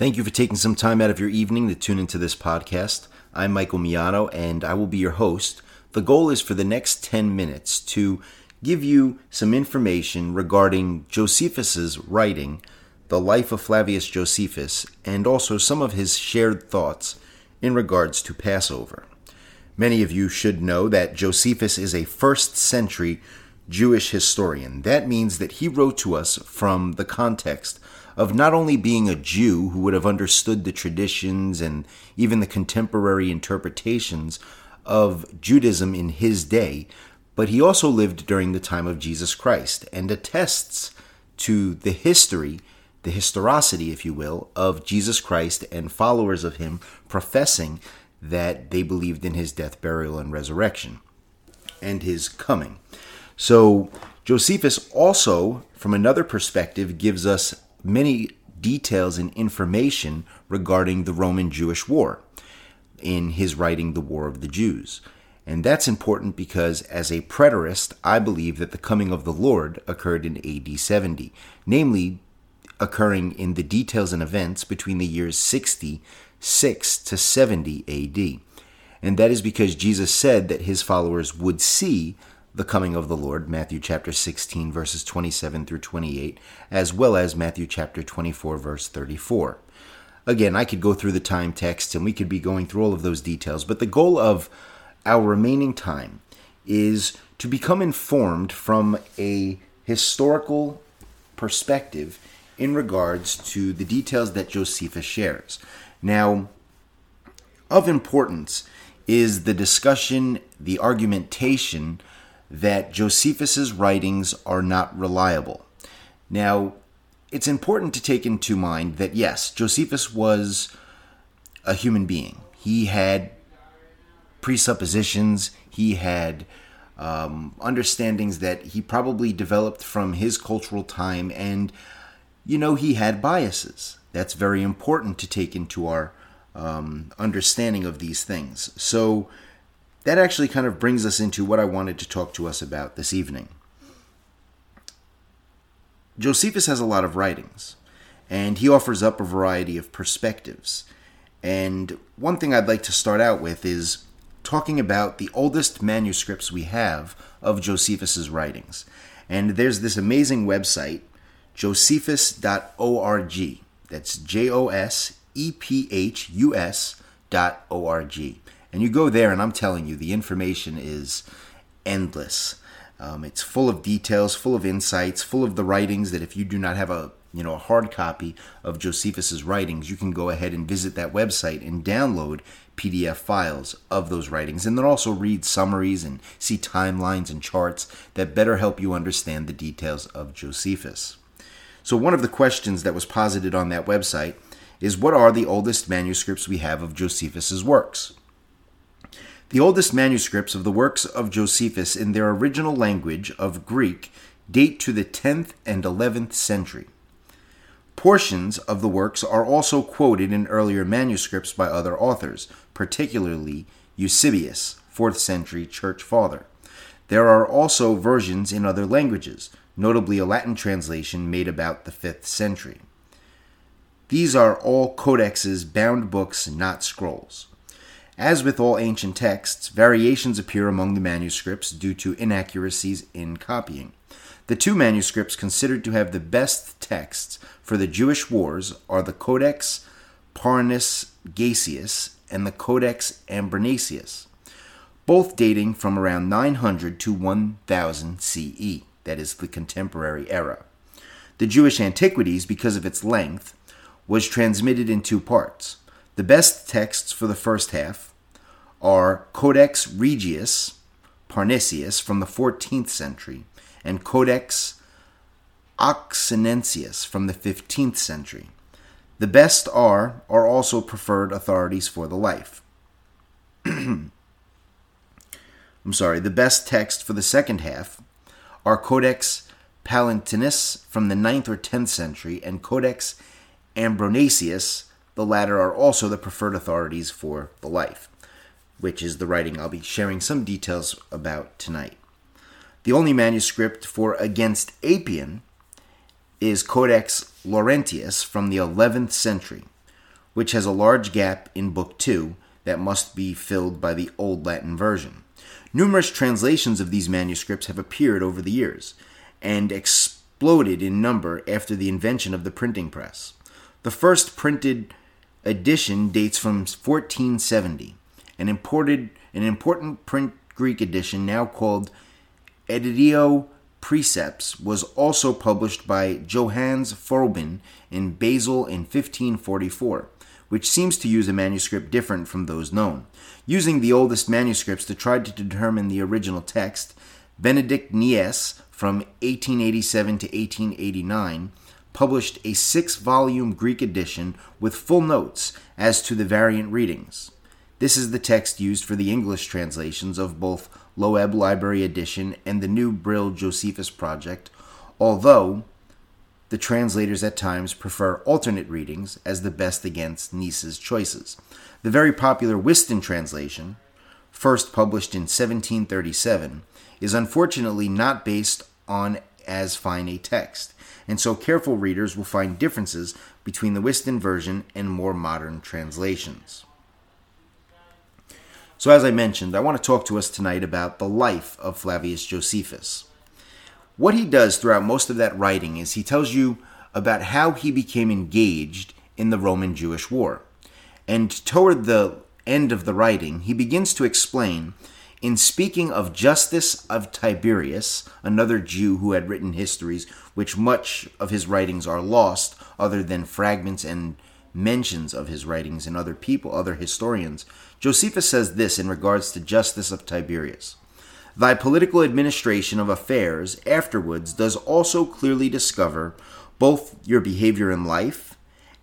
Thank you for taking some time out of your evening to tune into this podcast. I'm Michael Miano and I will be your host. The goal is for the next 10 minutes to give you some information regarding Josephus's writing, The Life of Flavius Josephus, and also some of his shared thoughts in regards to Passover. Many of you should know that Josephus is a first century Jewish historian. That means that he wrote to us from the context of not only being a Jew who would have understood the traditions and even the contemporary interpretations of Judaism in his day, but he also lived during the time of Jesus Christ and attests to the history, the historicity, if you will, of Jesus Christ and followers of him professing that they believed in his death, burial, and resurrection and his coming. So, Josephus also, from another perspective, gives us many details and information regarding the Roman Jewish War in his writing, The War of the Jews. And that's important because, as a preterist, I believe that the coming of the Lord occurred in AD 70, namely, occurring in the details and events between the years 66 to 70 AD. And that is because Jesus said that his followers would see the coming of the Lord, Matthew chapter 16, verses 27 through 28, as well as Matthew chapter 24, verse 34. Again, I could go through the time texts and we could be going through all of those details, but the goal of our remaining time is to become informed from a historical perspective in regards to the details that Josephus shares. Now, of importance is the discussion, the argumentation that Josephus's writings are not reliable. Now, it's important to take into mind that yes, Josephus was a human being. He had presuppositions, he had um, understandings that he probably developed from his cultural time, and you know, he had biases. That's very important to take into our um, understanding of these things. So, that actually kind of brings us into what I wanted to talk to us about this evening. Josephus has a lot of writings, and he offers up a variety of perspectives. And one thing I'd like to start out with is talking about the oldest manuscripts we have of Josephus's writings. And there's this amazing website, josephus.org. That's J O S E P H U S dot O R G. And you go there, and I'm telling you, the information is endless. Um, it's full of details, full of insights, full of the writings that if you do not have a you know a hard copy of Josephus's writings, you can go ahead and visit that website and download PDF files of those writings, and then also read summaries and see timelines and charts that better help you understand the details of Josephus. So, one of the questions that was posited on that website is what are the oldest manuscripts we have of Josephus's works? The oldest manuscripts of the works of Josephus in their original language of Greek date to the 10th and 11th century. Portions of the works are also quoted in earlier manuscripts by other authors, particularly Eusebius, 4th century church father. There are also versions in other languages, notably a Latin translation made about the 5th century. These are all codexes, bound books, not scrolls. As with all ancient texts, variations appear among the manuscripts due to inaccuracies in copying. The two manuscripts considered to have the best texts for the Jewish wars are the Codex Parnasius and the Codex Ambrosius, both dating from around 900 to 1000 CE, that is, the contemporary era. The Jewish Antiquities, because of its length, was transmitted in two parts. The best texts for the first half, are Codex Regius Parnasius from the 14th century and Codex Oxoniensis from the 15th century. The best are are also preferred authorities for the life. I'm sorry, the best text for the second half are Codex Palatinus from the 9th or 10th century and Codex Ambrosius. The latter are also the preferred authorities for the life which is the writing I'll be sharing some details about tonight. The only manuscript for Against Apion is Codex Laurentius from the 11th century, which has a large gap in Book 2 that must be filled by the Old Latin version. Numerous translations of these manuscripts have appeared over the years and exploded in number after the invention of the printing press. The first printed edition dates from 1470. An imported an important print Greek edition now called Editio Princeps was also published by Johannes Froben in Basel in 1544, which seems to use a manuscript different from those known. Using the oldest manuscripts to try to determine the original text, Benedict Niese from 1887 to 1889 published a six volume Greek edition with full notes as to the variant readings. This is the text used for the English translations of both Loeb Library Edition and the new Brill Josephus Project, although the translators at times prefer alternate readings as the best against Niese's choices. The very popular Whiston translation, first published in 1737, is unfortunately not based on as fine a text, and so careful readers will find differences between the Whiston version and more modern translations. So, as I mentioned, I want to talk to us tonight about the life of Flavius Josephus. What he does throughout most of that writing is he tells you about how he became engaged in the Roman Jewish War. And toward the end of the writing, he begins to explain, in speaking of Justus of Tiberias, another Jew who had written histories which much of his writings are lost, other than fragments and mentions of his writings in other people, other historians, Josephus says this in regards to Justus of Tiberias. Thy political administration of affairs afterwards does also clearly discover both your behavior in life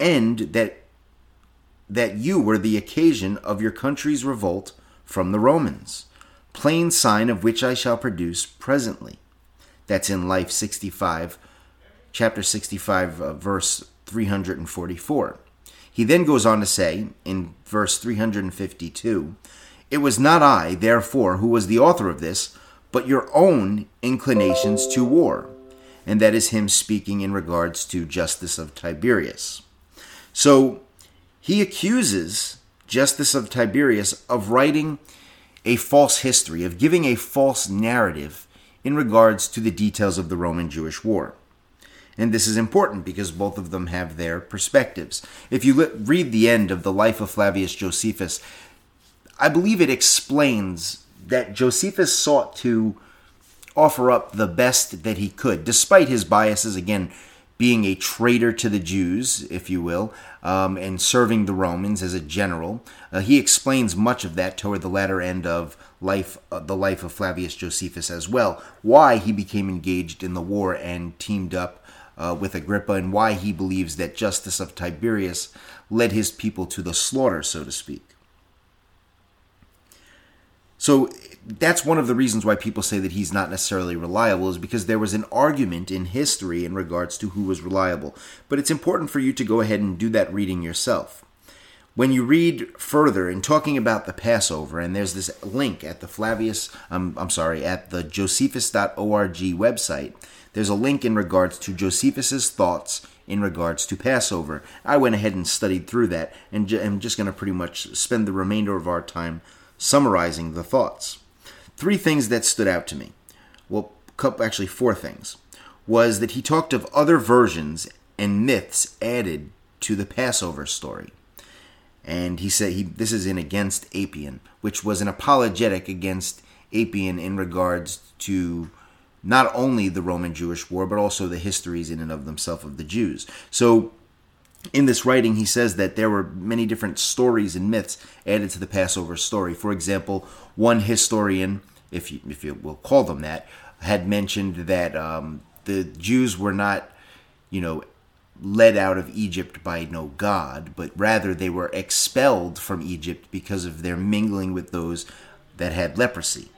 and that that you were the occasion of your country's revolt from the Romans, plain sign of which I shall produce presently. That's in Life 65, chapter 65, uh, verse 344. He then goes on to say in verse 352 It was not I, therefore, who was the author of this, but your own inclinations to war. And that is him speaking in regards to Justus of Tiberias. So he accuses Justus of Tiberias of writing a false history, of giving a false narrative in regards to the details of the Roman Jewish War. And this is important because both of them have their perspectives. If you read the end of the life of Flavius Josephus, I believe it explains that Josephus sought to offer up the best that he could, despite his biases, again, being a traitor to the Jews, if you will, um, and serving the Romans as a general. Uh, he explains much of that toward the latter end of life, uh, the life of Flavius Josephus as well, why he became engaged in the war and teamed up uh, with Agrippa and why he believes that Justus of Tiberias led his people to the slaughter, so to speak. So that's one of the reasons why people say that he's not necessarily reliable is because there was an argument in history in regards to who was reliable. But it's important for you to go ahead and do that reading yourself. When you read further in talking about the Passover, and there's this link at the Flavius, um, I'm sorry, at the josephus.org website, there's a link in regards to Josephus's thoughts in regards to Passover. I went ahead and studied through that, and I'm just going to pretty much spend the remainder of our time summarizing the thoughts. Three things that stood out to me. Well, actually, four things. Was that he talked of other versions and myths added to the Passover story. And he said he this is in against Apion, which was an apologetic against Apion in regards to not only the Roman Jewish war, but also the histories in and of themselves of the Jews. So, in this writing, he says that there were many different stories and myths added to the Passover story. For example, one historian, if you, if you will call them that, had mentioned that um, the Jews were not, you know, led out of Egypt by no God, but rather they were expelled from Egypt because of their mingling with those that had leprosy,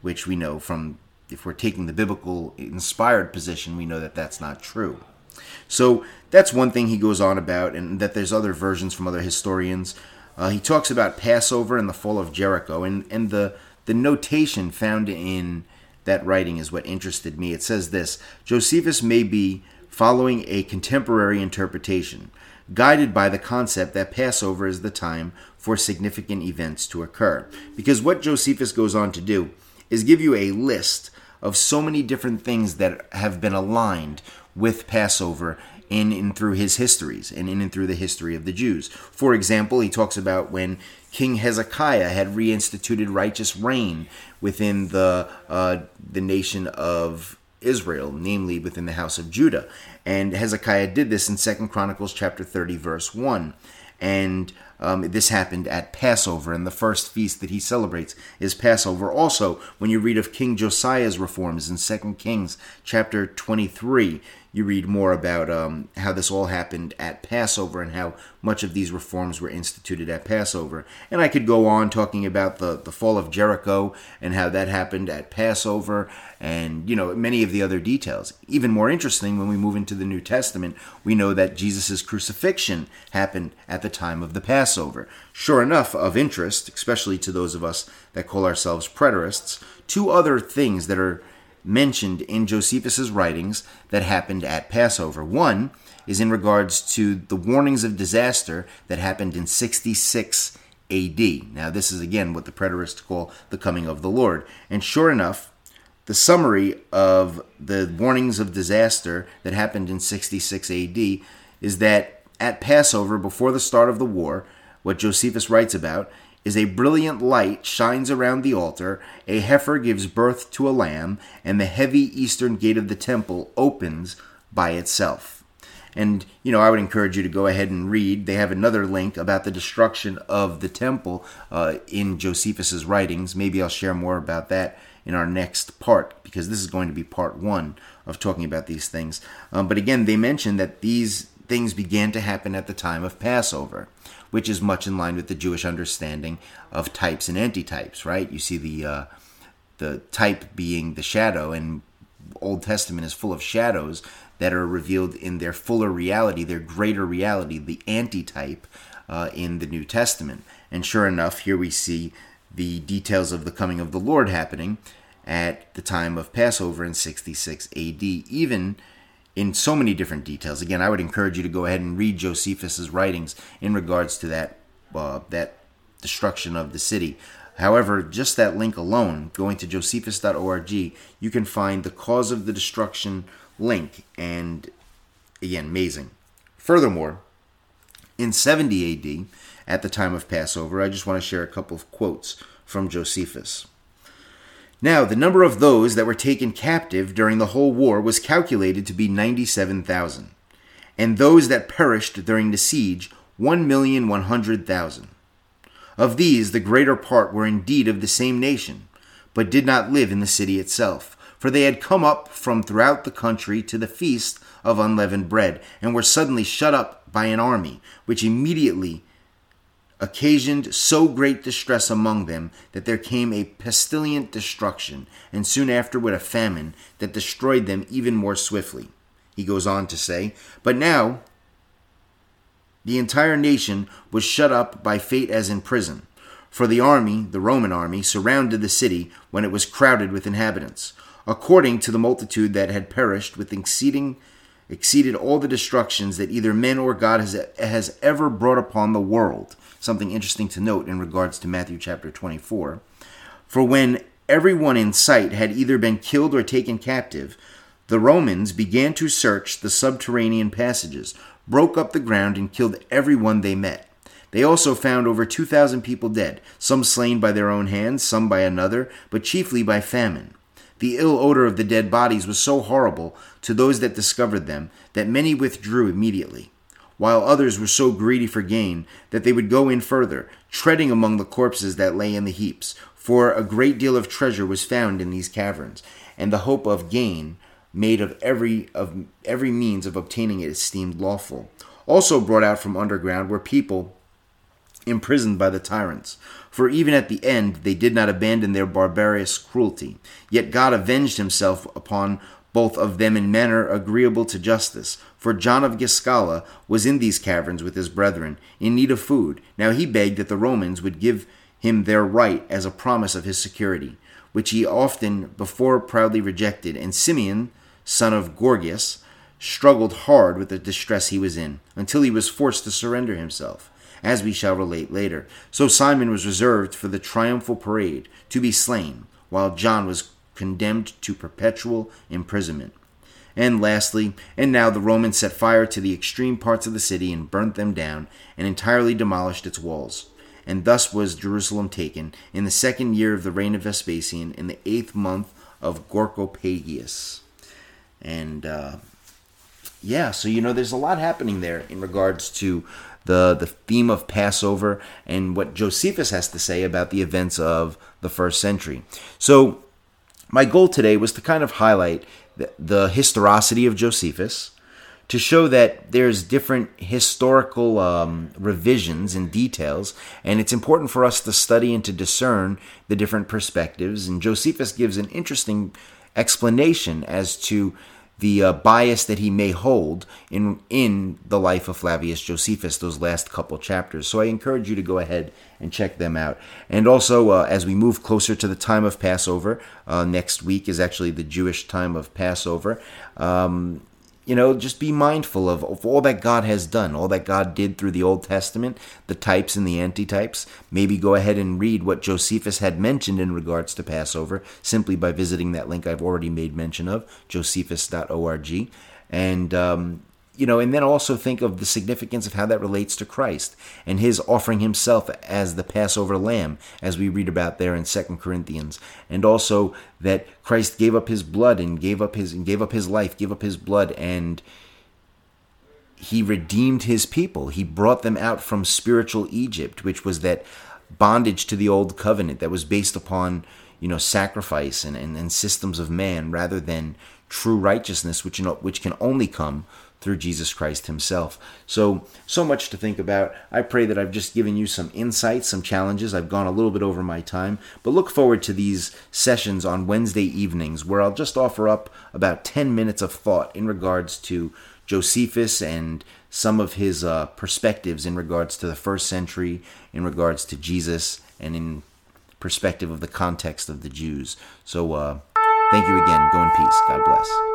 which we know from if we're taking the biblical inspired position, we know that that's not true. So that's one thing he goes on about, and that there's other versions from other historians. Uh, he talks about Passover and the fall of Jericho, and, and the, the notation found in that writing is what interested me. It says this Josephus may be following a contemporary interpretation. guided by the concept that Passover is the time for significant events to occur. Because what Josephus goes on to do is give you a list of so many different things that have been aligned with Passover in and through his histories and in and through the history of the Jews. For example, he talks about when King Hezekiah had reinstituted righteous reign within the uh, the nation of Israel, namely within the house of Judah. And Hezekiah did this in Second Chronicles chapter 30, verse 1. And um, this happened at Passover, and the first feast that he celebrates is Passover. Also, when you read of King Josiah's reforms in Second Kings chapter 23, you read more about um, how this all happened at Passover and how much of these reforms were instituted at Passover. And I could go on talking about the, the fall of Jericho and how that happened at Passover and, you know, many of the other details. Even more interesting, when we move into the New Testament, we know that Jesus' crucifixion happened at the time of the Passover. Sure enough, of interest, especially to those of us that call ourselves preterists, two other things that are mentioned in Josephus's writings that happened at Passover. One is in regards to the warnings of disaster that happened in 66 AD. Now, this is again what the preterists call the coming of the Lord. And sure enough, the summary of the warnings of disaster that happened in 66 AD is that at Passover, before the start of the war, what Josephus writes about is a brilliant light shines around the altar, a heifer gives birth to a lamb, and the heavy eastern gate of the temple opens by itself. And, you know, I would encourage you to go ahead and read. They have another link about the destruction of the temple uh, in Josephus's writings. Maybe I'll share more about that in our next part because this is going to be part one of talking about these things. Um, but again, they mention that these things began to happen at the time of Passover which is much in line with the Jewish understanding of types and antitypes, right? You see the uh, the type being the shadow, and Old Testament is full of shadows that are revealed in their fuller reality, their greater reality, the antitype uh, in the New Testament. And sure enough, here we see the details of the coming of the Lord happening at the time of Passover in 66 AD, even in so many different details. Again, I would encourage you to go ahead and read Josephus's writings in regards to that uh, that destruction of the city. However, just that link alone, going to josephus.org, you can find the cause of the destruction link, and again, amazing. Furthermore, in 70 AD, at the time of Passover, I just want to share a couple of quotes from Josephus. Now, the number of those that were taken captive during the whole war was calculated to be 97,000, and those that perished during the siege, 1,100,000. Of these, the greater part were indeed of the same nation, but did not live in the city itself, for they had come up from throughout the country to the feast of unleavened bread, and were suddenly shut up by an army, which immediately occasioned so great distress among them that there came a pestilent destruction, and soon afterward a famine that destroyed them even more swiftly. He goes on to say, But now the entire nation was shut up by fate as in prison. For the army, the Roman army, surrounded the city when it was crowded with inhabitants, according to the multitude that had perished with exceeding exceeded all the destructions that either men or God has, has ever brought upon the world something interesting to note in regards to Matthew chapter 24. For when everyone in sight had either been killed or taken captive, the Romans began to search the subterranean passages, broke up the ground, and killed everyone they met. They also found over 2,000 people dead, some slain by their own hands, some by another, but chiefly by famine. The ill odor of the dead bodies was so horrible to those that discovered them that many withdrew immediately while others were so greedy for gain that they would go in further, treading among the corpses that lay in the heaps. For a great deal of treasure was found in these caverns, and the hope of gain made of every of every means of obtaining it esteemed lawful. Also brought out from underground were people imprisoned by the tyrants. For even at the end they did not abandon their barbarous cruelty. Yet God avenged himself upon both of them in manner agreeable to justice. For John of Gischala was in these caverns with his brethren, in need of food. Now he begged that the Romans would give him their right as a promise of his security, which he often before proudly rejected. And Simeon, son of Gorgias, struggled hard with the distress he was in until he was forced to surrender himself, as we shall relate later. So Simon was reserved for the triumphal parade to be slain, while John was condemned to perpetual imprisonment. And lastly, and now the Romans set fire to the extreme parts of the city and burnt them down, and entirely demolished its walls. And thus was Jerusalem taken in the second year of the reign of Vespasian, in the eighth month of Gorgopagius. And uh, yeah, so you know, there's a lot happening there in regards to the the theme of Passover and what Josephus has to say about the events of the first century. So my goal today was to kind of highlight the, the historicity of Josephus, to show that there's different historical um, revisions and details, and it's important for us to study and to discern the different perspectives. And Josephus gives an interesting explanation as to the uh, bias that he may hold in in the life of Flavius Josephus, those last couple chapters. So I encourage you to go ahead and check them out. And also, uh, as we move closer to the time of Passover, uh, next week is actually the Jewish time of Passover. Um, you know, just be mindful of, of all that God has done, all that God did through the Old Testament, the types and the antitypes. Maybe go ahead and read what Josephus had mentioned in regards to Passover simply by visiting that link I've already made mention of, josephus.org. And um, you know, and then also think of the significance of how that relates to Christ and his offering himself as the Passover lamb, as we read about there in Second Corinthians, and also that Christ gave up his blood and gave up his and gave up his life, gave up his blood, and he redeemed his people. He brought them out from spiritual Egypt, which was that bondage to the old covenant that was based upon you know sacrifice and, and, and systems of man rather than true righteousness, which you know, which can only come through Jesus Christ himself. So, so much to think about. I pray that I've just given you some insights, some challenges. I've gone a little bit over my time, but look forward to these sessions on Wednesday evenings where I'll just offer up about 10 minutes of thought in regards to Josephus and some of his uh, perspectives in regards to the first century, in regards to Jesus, and in perspective of the context of the Jews. So, uh, thank you again. Go in peace. God bless.